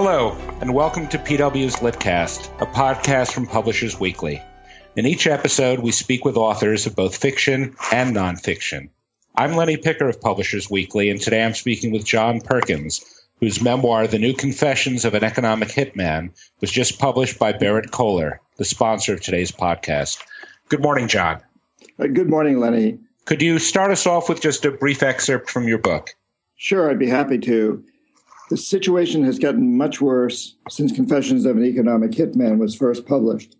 Hello, and welcome to PW's Litcast, a podcast from Publishers Weekly. In each episode, we speak with authors of both fiction and nonfiction. I'm Lenny Picker of Publishers Weekly, and today I'm speaking with John Perkins, whose memoir, The New Confessions of an Economic Hitman, was just published by Berrett-Koehler, the sponsor of today's podcast. Good morning, John. Uh, good morning, Lenny. Could you start us off with just a brief excerpt from your book? Sure, I'd be happy to. The situation has gotten much worse since Confessions of an Economic Hitman was first published.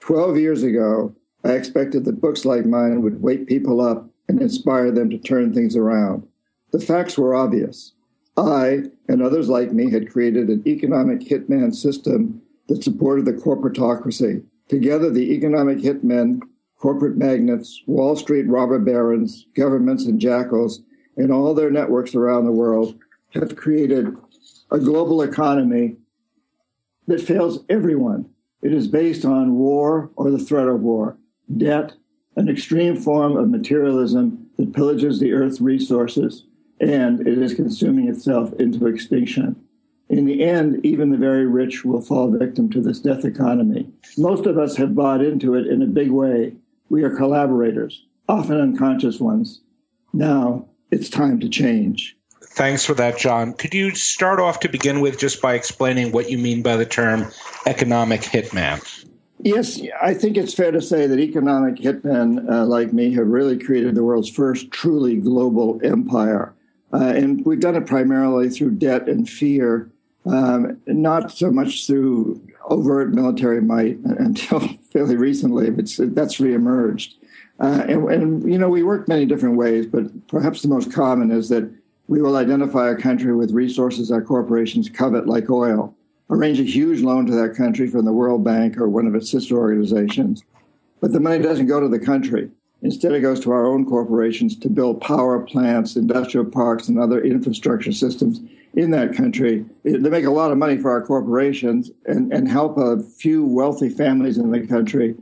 Twelve years ago, I expected that books like mine would wake people up and inspire them to turn things around. The facts were obvious. I and others like me had created an economic hitman system that supported the corporatocracy. Together, the economic hitmen, corporate magnates, Wall Street robber barons, governments, and jackals, and all their networks around the world have created a global economy that fails everyone. It is based on war or the threat of war, debt, an extreme form of materialism that pillages the earth's resources, and it is consuming itself into extinction. In the end, even the very rich will fall victim to this death economy. Most of us have bought into it in a big way. We are collaborators, often unconscious ones. Now it's time to change. Thanks for that, John. Could you start off to begin with just by explaining what you mean by the term economic hitman? Yes, I think it's fair to say that economic hitmen uh, like me have really created the world's first truly global empire. Uh, and we've done it primarily through debt and fear, um, not so much through overt military might until fairly recently. It's, that's reemerged. Uh, and, and, you know, we work many different ways, but perhaps the most common is that we will identify a country with resources our corporations covet, like oil, arrange a huge loan to that country from the World Bank or one of its sister organizations. But the money doesn't go to the country. Instead, it goes to our own corporations to build power plants, industrial parks, and other infrastructure systems in that country. They make a lot of money for our corporations and, and help a few wealthy families in the country,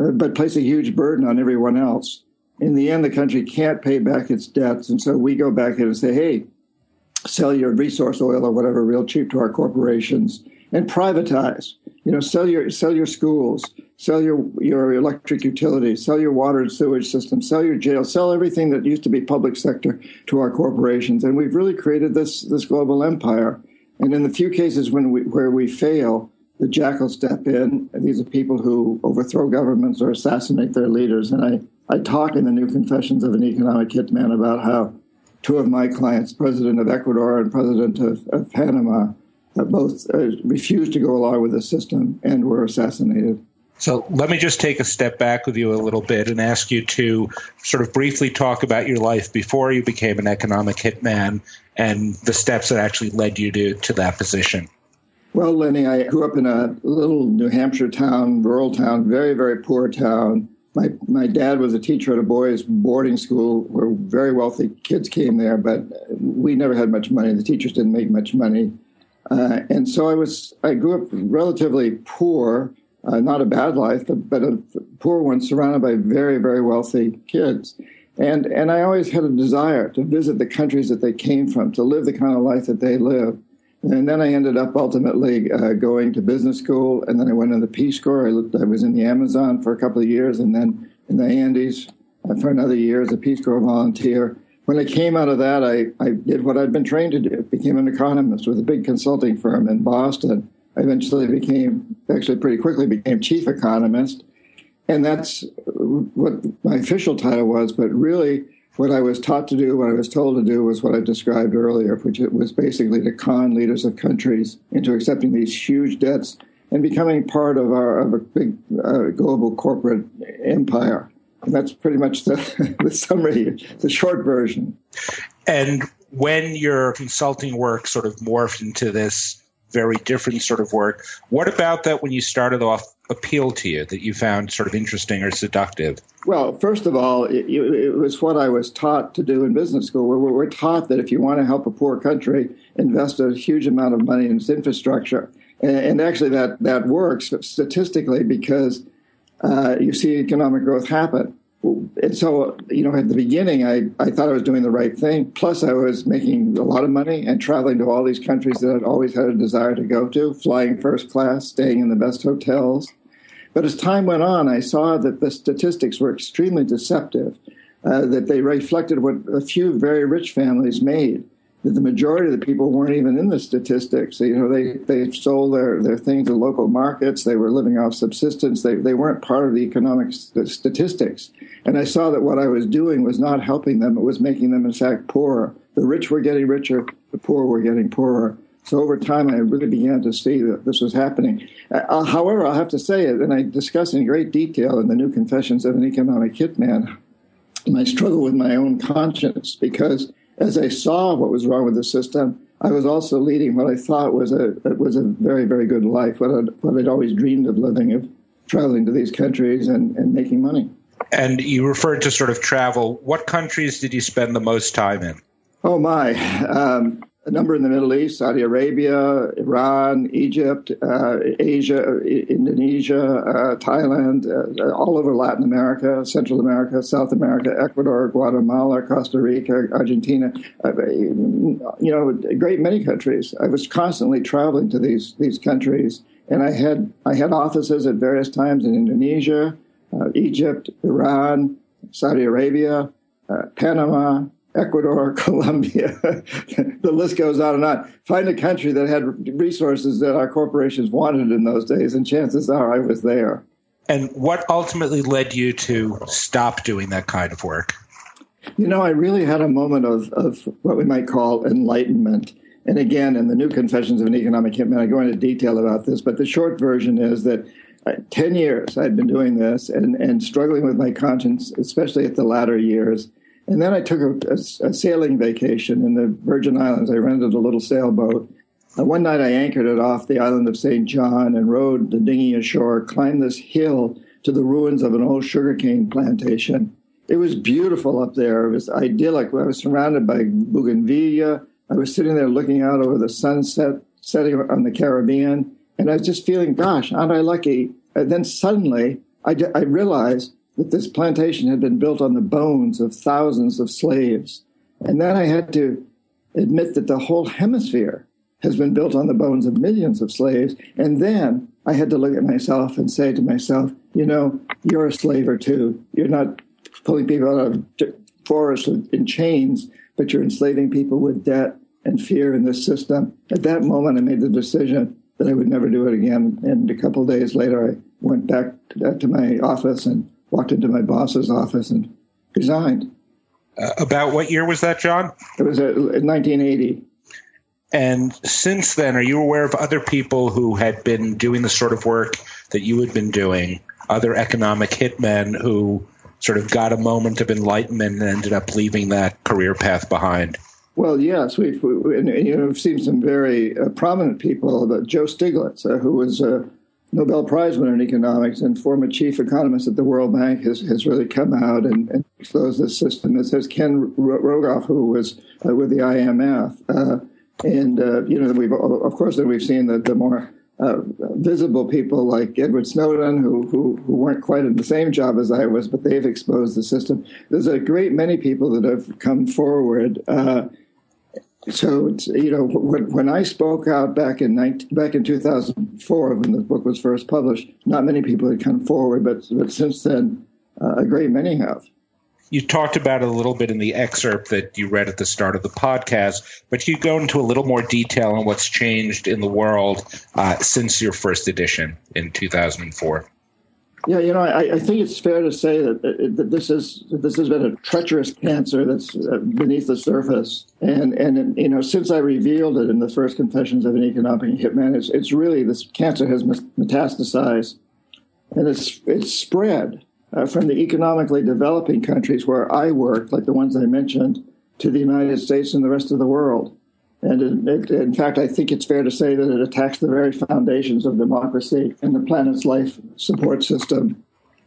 uh, but place a huge burden on everyone else in the end, the country can't pay back its debts. And so we go back in and say, hey, sell your resource oil or whatever real cheap to our corporations and privatize. You know, sell your sell your schools, sell your your electric utilities, sell your water and sewage system, sell your jail, sell everything that used to be public sector to our corporations. And we've really created this this global empire. And in the few cases when we where we fail, the jackals step in. These are people who overthrow governments or assassinate their leaders. And I I talk in the new Confessions of an Economic Hitman about how two of my clients, President of Ecuador and President of, of Panama, both uh, refused to go along with the system and were assassinated. So let me just take a step back with you a little bit and ask you to sort of briefly talk about your life before you became an economic hitman and the steps that actually led you to, to that position. Well, Lenny, I grew up in a little New Hampshire town, rural town, very, very poor town my my dad was a teacher at a boys' boarding school where very wealthy kids came there, but we never had much money. The teachers didn't make much money, uh, and so I was I grew up relatively poor, uh, not a bad life, but, but a poor one, surrounded by very very wealthy kids, and and I always had a desire to visit the countries that they came from, to live the kind of life that they live. And then I ended up ultimately uh, going to business school, and then I went in the Peace Corps. I, looked, I was in the Amazon for a couple of years, and then in the Andes uh, for another year as a Peace Corps volunteer. When I came out of that, I, I did what I'd been trained to do, became an economist with a big consulting firm in Boston. I eventually became, actually pretty quickly became chief economist. And that's what my official title was, but really what I was taught to do, what I was told to do, was what I described earlier, which was basically to con leaders of countries into accepting these huge debts and becoming part of our of a big uh, global corporate empire. And that's pretty much the, the summary, the short version. And when your consulting work sort of morphed into this very different sort of work, what about that when you started off appealed to you that you found sort of interesting or seductive? Well, first of all, it, it, was what I was taught to do in business school. We're, we're, taught that if you want to help a poor country, invest a huge amount of money in its infrastructure. And, and actually, that, that works statistically because uh, you see economic growth happen. And so, you know, at the beginning, I, I thought I was doing the right thing. Plus, I was making a lot of money and traveling to all these countries that I'd always had a desire to go to, flying first class, staying in the best hotels. But as time went on, I saw that the statistics were extremely deceptive, uh, that they reflected what a few very rich families made the majority of the people weren't even in the statistics. You know, they, they sold their, their things in local markets. They were living off subsistence. They, they weren't part of the economic st- statistics. And I saw that what I was doing was not helping them. It was making them, in fact, poorer. The rich were getting richer. The poor were getting poorer. So over time, I really began to see that this was happening. Uh, however, I'll have to say it, and I discuss in great detail in the new Confessions of an Economic Hitman, my struggle with my own conscience because – as I saw what was wrong with the system, I was also leading what I thought was a was a very very good life, what I'd, what I'd always dreamed of living, of traveling to these countries and, and making money. And you referred to sort of travel. What countries did you spend the most time in? Oh my! Um, a number in the Middle East, Saudi Arabia, Iran, Egypt, uh, Asia, Indonesia, uh, Thailand, uh, all over Latin America, Central America, South America, Ecuador, Guatemala, Costa Rica, Argentina, uh, you know, a great many countries. I was constantly traveling to these these countries, and I had I had offices at various times in Indonesia, uh, Egypt, Iran, Saudi Arabia, uh, Panama, Ecuador, Colombia. the list goes on and on. Find a country that had resources that our corporations wanted in those days, and chances are I was there. And what ultimately led you to stop doing that kind of work? You know, I really had a moment of, of what we might call enlightenment. And again, in the new Confessions of an Economic Hitman, I go into detail about this, but the short version is that uh, 10 years I'd been doing this and, and struggling with my conscience, especially at the latter years and then I took a, a, a, sailing vacation in the Virgin Islands. I rented a little sailboat. Uh, one night I anchored it off the island of St. John and rowed the dinghy ashore, climbed this hill to the ruins of an old sugarcane plantation. It was beautiful up there. It was idyllic. I was surrounded by bougainvillea. I was sitting there looking out over the sunset setting on the Caribbean. And I was just feeling, gosh, aren't I lucky? And then suddenly I, I realized that this plantation had been built on the bones of thousands of slaves. And then I had to admit that the whole hemisphere has been built on the bones of millions of slaves. And then I had to look at myself and say to myself, you know, you're a slaver too. You're not pulling people out of forests in chains, but you're enslaving people with debt and fear in this system. At that moment, I made the decision that I would never do it again. And a couple days later, I went back to my office and walked into my boss's office and resigned. Uh, about what year was that, John? It was uh, 1980. And since then, are you aware of other people who had been doing the sort of work that you had been doing, other economic hitmen who sort of got a moment of enlightenment and ended up leaving that career path behind? Well, yes, we've, we, you know, we've seen some very uh, prominent people. Uh, Joe Stiglitz, uh, who was uh, Nobel Prize winner in economics and former chief economist at the World Bank has, has really come out and, and exposed this system. As has Ken Rogoff, who was uh, with the IMF. Uh, and, uh, you know, we've, of course, then we've seen the, the more uh, visible people like Edward Snowden, who, who, who weren't quite in the same job as I was, but they've exposed the system. There's a great many people that have come forward uh, so you know when, when I spoke out back in 19, back in 2004 when the book was first published, not many people had come forward, but but since then, uh, a great many have. You talked about it a little bit in the excerpt that you read at the start of the podcast, but you go into a little more detail on what's changed in the world uh, since your first edition in 2004. Yeah, you know, I, I, think it's fair to say that, that this is this has been a treacherous cancer that's uh, beneath the surface, and and you know, since I revealed it in the first Confessions of an Economic Hitman, it's it's really this cancer has metastasized, and it's it's spread uh, from the economically developing countries where I work, like the ones I mentioned, to the United States and the rest of the world. And it, in fact, I think it's fair to say that it attacks the very foundations of democracy and the planet's life support system.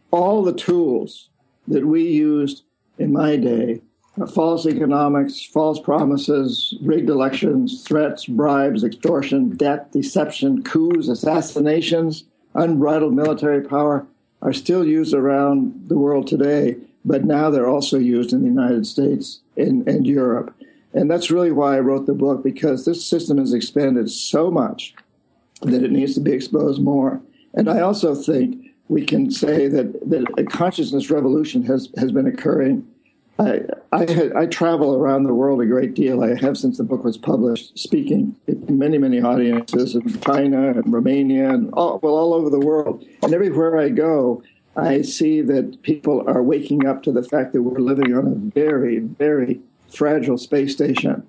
All the tools that we used in my day uh, false economics, false promises, rigged elections, threats, bribes, extortion, debt, deception, coups, assassinations, unbridled military power are still used around the world today but now they're also used in the United States and, and Europe. And that's really why I wrote the book, because this system has expanded so much that it needs to be exposed more. And I also think we can say that, that a consciousness revolution has, has been occurring. I, I, I, travel around the world a great deal. I have since the book was published, speaking in many, many audiences in China and Romania and all, well, all over the world. And everywhere I go, I see that people are waking up to the fact that we're living on a very, very fragile space station.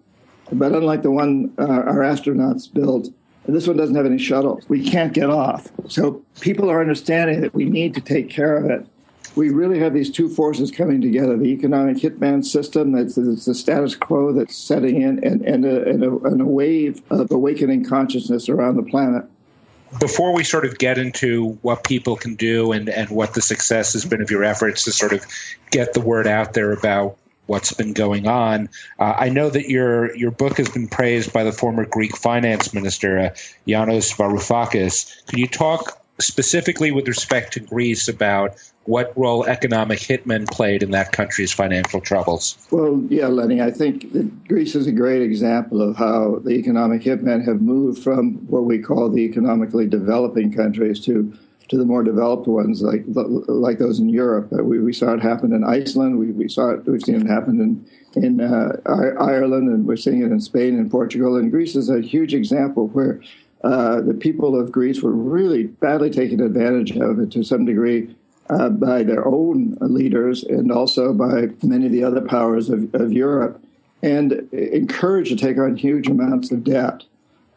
But unlike the one uh, our astronauts built, this one doesn't have any shuttles. We can't get off. So people are understanding that we need to take care of it. We really have these two forces coming together the economic hitman system, that's, that's the status quo that's setting in, and, and, a, and, a, and a wave of awakening consciousness around the planet before we sort of get into what people can do and, and what the success has been of your efforts to sort of get the word out there about what's been going on, uh, I know that your your book has been praised by the former Greek finance minister uh, Yanis Varoufakis. Can you talk specifically with respect to Greece about what role economic hitmen played in that country's financial troubles. Well, yeah, Lenny, I think that Greece is a great example of how the economic hitmen have moved from what we call the economically developing countries to to the more developed ones, like like those in Europe. Uh, we, we saw it happen in Iceland. We, we saw it. We've seen it happen in in uh, Ireland, and we're seeing it in Spain and Portugal. And Greece is a huge example where uh, the people of Greece were really badly taken advantage of to some degree uh, by their own leaders and also by many of the other powers of, of Europe, and encouraged to take on huge amounts of debt.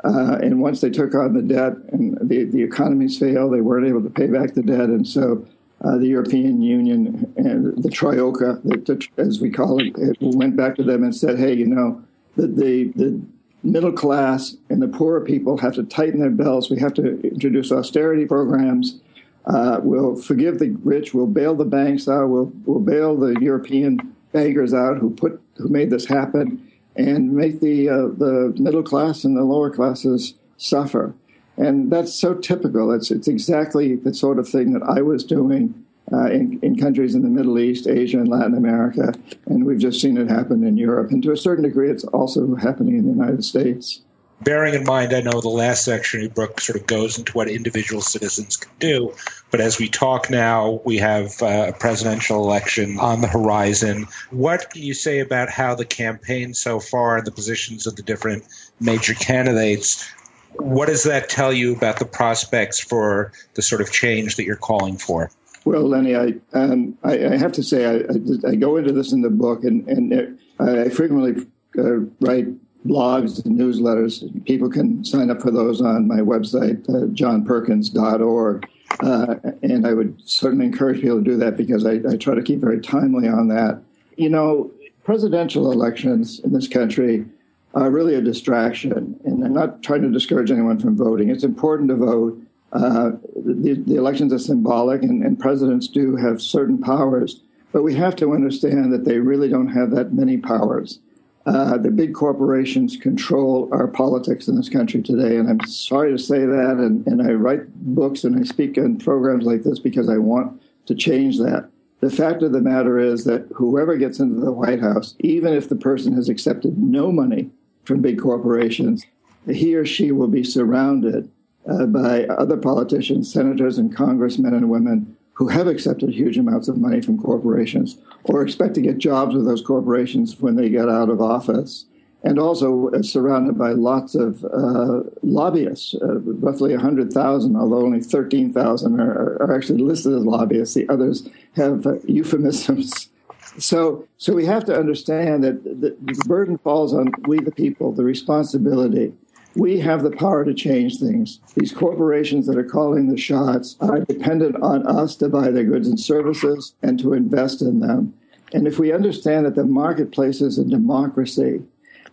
Uh, and once they took on the debt and the, the economies failed, they weren't able to pay back the debt. And so uh, the European Union and the Troika, the, the, as we call it, it, went back to them and said, hey, you know, the, the, the middle class and the poorer people have to tighten their belts. We have to introduce austerity programs uh, we'll forgive the rich. We'll bail the banks out. We'll, we'll bail the European bankers out who put who made this happen, and make the uh, the middle class and the lower classes suffer. And that's so typical. It's it's exactly the sort of thing that I was doing uh, in, in countries in the Middle East, Asia, and Latin America, and we've just seen it happen in Europe. And to a certain degree, it's also happening in the United States bearing in mind, I know the last section of your book sort of goes into what individual citizens can do. But as we talk now, we have uh, a presidential election on the horizon. What can you say about how the campaign so far and the positions of the different major candidates? What does that tell you about the prospects for the sort of change that you're calling for? Well, Lenny, I um, I, I, have to say I, I, go into this in the book, and and I frequently uh, write blogs and newsletters. People can sign up for those on my website, uh, johnperkins.org. Uh, and I would certainly encourage people to do that because I, I, try to keep very timely on that. You know, presidential elections in this country are really a distraction. And I'm not trying to discourage anyone from voting. It's important to vote. Uh, the, the, elections are symbolic, and, and presidents do have certain powers. But we have to understand that they really don't have that many powers. Uh, the big corporations control our politics in this country today. And I'm sorry to say that. And, and I write books and I speak in programs like this because I want to change that. The fact of the matter is that whoever gets into the White House, even if the person has accepted no money from big corporations, he or she will be surrounded uh, by other politicians, senators, and congressmen and women who have accepted huge amounts of money from corporations or expect to get jobs with those corporations when they get out of office. And also surrounded by lots of uh, lobbyists, uh, roughly 100,000, although only 13,000 are, are, actually listed as lobbyists. The others have uh, euphemisms. So, so we have to understand that the burden falls on we, the people, the responsibility we have the power to change things. These corporations that are calling the shots are dependent on us to buy their goods and services and to invest in them. And if we understand that the marketplace is a democracy,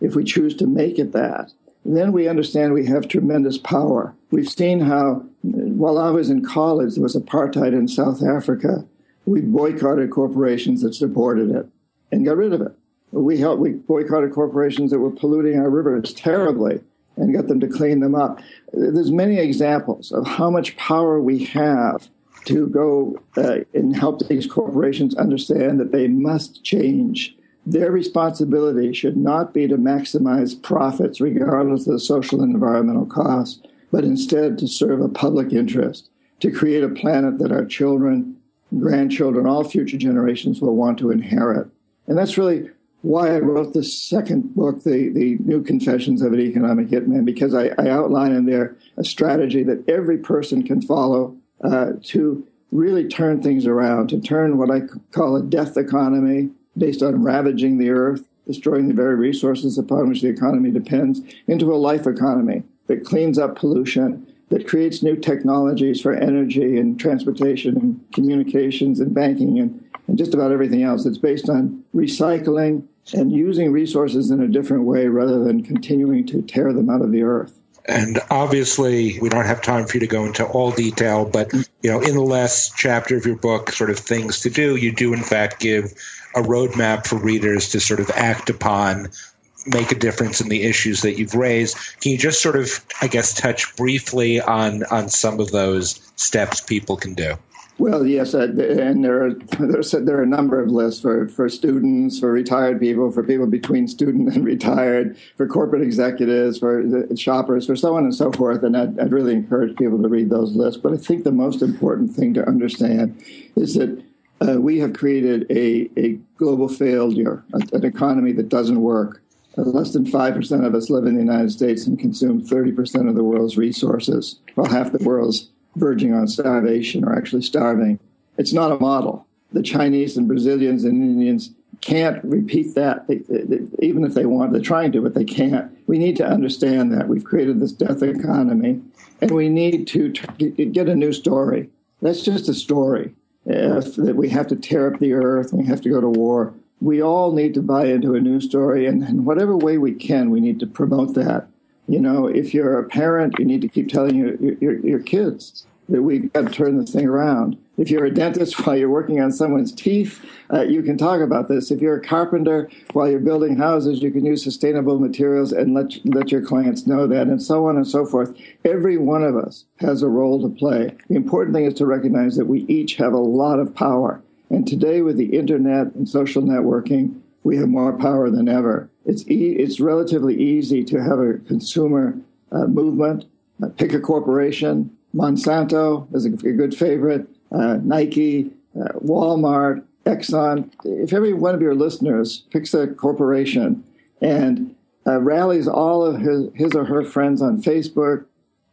if we choose to make it that, then we understand we have tremendous power. We've seen how, while I was in college, there was apartheid in South Africa. We boycotted corporations that supported it and got rid of it. We helped, we boycotted corporations that were polluting our rivers terribly and got them to clean them up. There's many examples of how much power we have to go uh, and help these corporations understand that they must change. Their responsibility should not be to maximize profits, regardless of the social and environmental costs, but instead to serve a public interest, to create a planet that our children, grandchildren, all future generations will want to inherit. And that's really why I wrote the second book, the, the New Confessions of an Economic Hitman, because I, I outline in there a strategy that every person can follow uh, to really turn things around, to turn what I call a death economy based on ravaging the earth, destroying the very resources upon which the economy depends, into a life economy that cleans up pollution, that creates new technologies for energy and transportation and communications and banking and, and just about everything else. It's based on recycling and using resources in a different way rather than continuing to tear them out of the earth. And obviously, we don't have time for you to go into all detail, but you know, in the last chapter of your book, sort of things to do, you do in fact give a roadmap for readers to sort of act upon make a difference in the issues that you've raised. Can you just sort of, I guess, touch briefly on on some of those steps people can do? Well, yes, uh, and there are there are a number of lists for, for students, for retired people, for people between student and retired, for corporate executives, for shoppers, for so on and so forth. And I'd, I'd really encourage people to read those lists. But I think the most important thing to understand is that uh, we have created a, a global failure, an economy that doesn't work. Uh, less than 5% of us live in the United States and consume 30% of the world's resources, while half the world's verging on starvation or actually starving. It's not a model. The Chinese and Brazilians and Indians can't repeat that, they, they, even if they want. They're trying to, but they can't. We need to understand that. We've created this death economy, and we need to get a new story. That's just a story. If, that we have to tear up the earth, we have to go to war. We all need to buy into a new story, and in whatever way we can, we need to promote that. You know, if you're a parent, you need to keep telling your, your, your kids that we've got to turn this thing around. If you're a dentist while you're working on someone's teeth, uh, you can talk about this. If you're a carpenter while you're building houses, you can use sustainable materials and let let your clients know that, and so on and so forth. Every one of us has a role to play. The important thing is to recognize that we each have a lot of power. And today, with the internet and social networking, we have more power than ever. It's e- it's relatively easy to have a consumer uh, movement. Uh, pick a corporation. Monsanto is a, a good favorite. Uh, Nike, uh, Walmart, Exxon. If every one of your listeners picks a corporation and uh, rallies all of his, his or her friends on Facebook,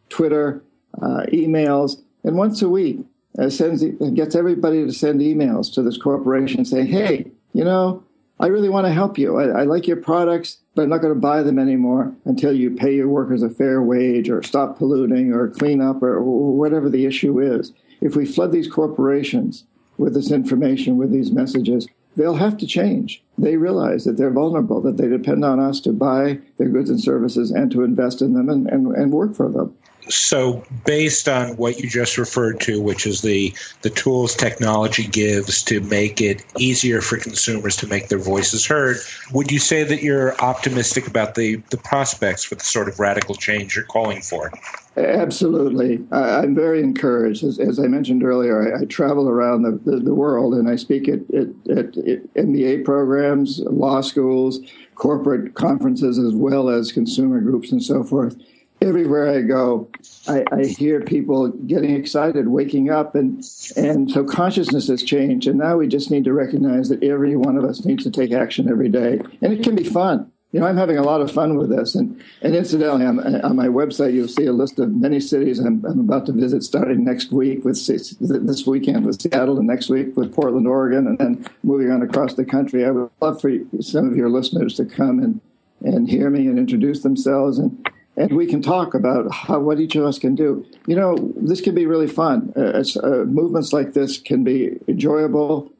Twitter, uh, emails, and once a week sends gets everybody to send emails to this corporation saying, "Hey, you know, I really want to help you. I, I, like your products, but I'm not going to buy them anymore until you pay your workers a fair wage or stop polluting or clean up or, or whatever the issue is. If we flood these corporations with this information, with these messages, they'll have to change. They realize that they're vulnerable, that they depend on us to buy their goods and services and to invest in them and, and, and work for them so based on what you just referred to which is the the tools technology gives to make it easier for consumers to make their voices heard would you say that you're optimistic about the the prospects for the sort of radical change you're calling for Absolutely. I, am very encouraged. As, as, I mentioned earlier, I, I travel around the, the, the, world and I speak at, at, at, at MBA programs, law schools, corporate conferences, as well as consumer groups and so forth everywhere I go, I, I, hear people getting excited, waking up, and and so consciousness has changed. And now we just need to recognize that every one of us needs to take action every day, and it can be fun. You know, I'm having a lot of fun with this. And, and incidentally, I'm, on my website, you'll see a list of many cities I'm, I'm about to visit starting next week with this weekend with Seattle and next week with Portland, Oregon, and then moving on across the country. I would love for some of your listeners to come and, and hear me and introduce themselves and and we can talk about how, what each of us can do. You know, this can be really fun. Uh, uh, movements like this can be enjoyable,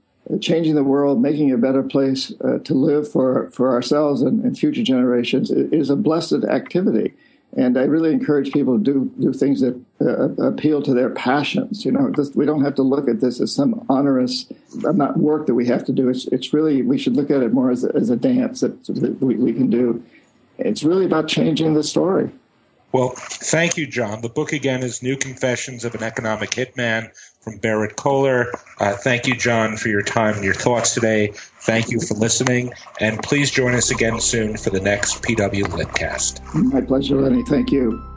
changing the world, making a better place uh, to live for, for ourselves and, and, future generations is a blessed activity. And I really encourage people to do, do things that uh, appeal to their passions. You know, this, we don't have to look at this as some onerous not work that we have to do. It's, it's really, we should look at it more as a, as a dance that, that we, we can do it's really about changing the story. Well, thank you, John. The book again is New Confessions of an Economic Hitman from Berrett-Koehler. Uh, thank you, John, for your time and your thoughts today. Thank you for listening, and please join us again soon for the next PW Litcast. My pleasure, Lenny. Thank you.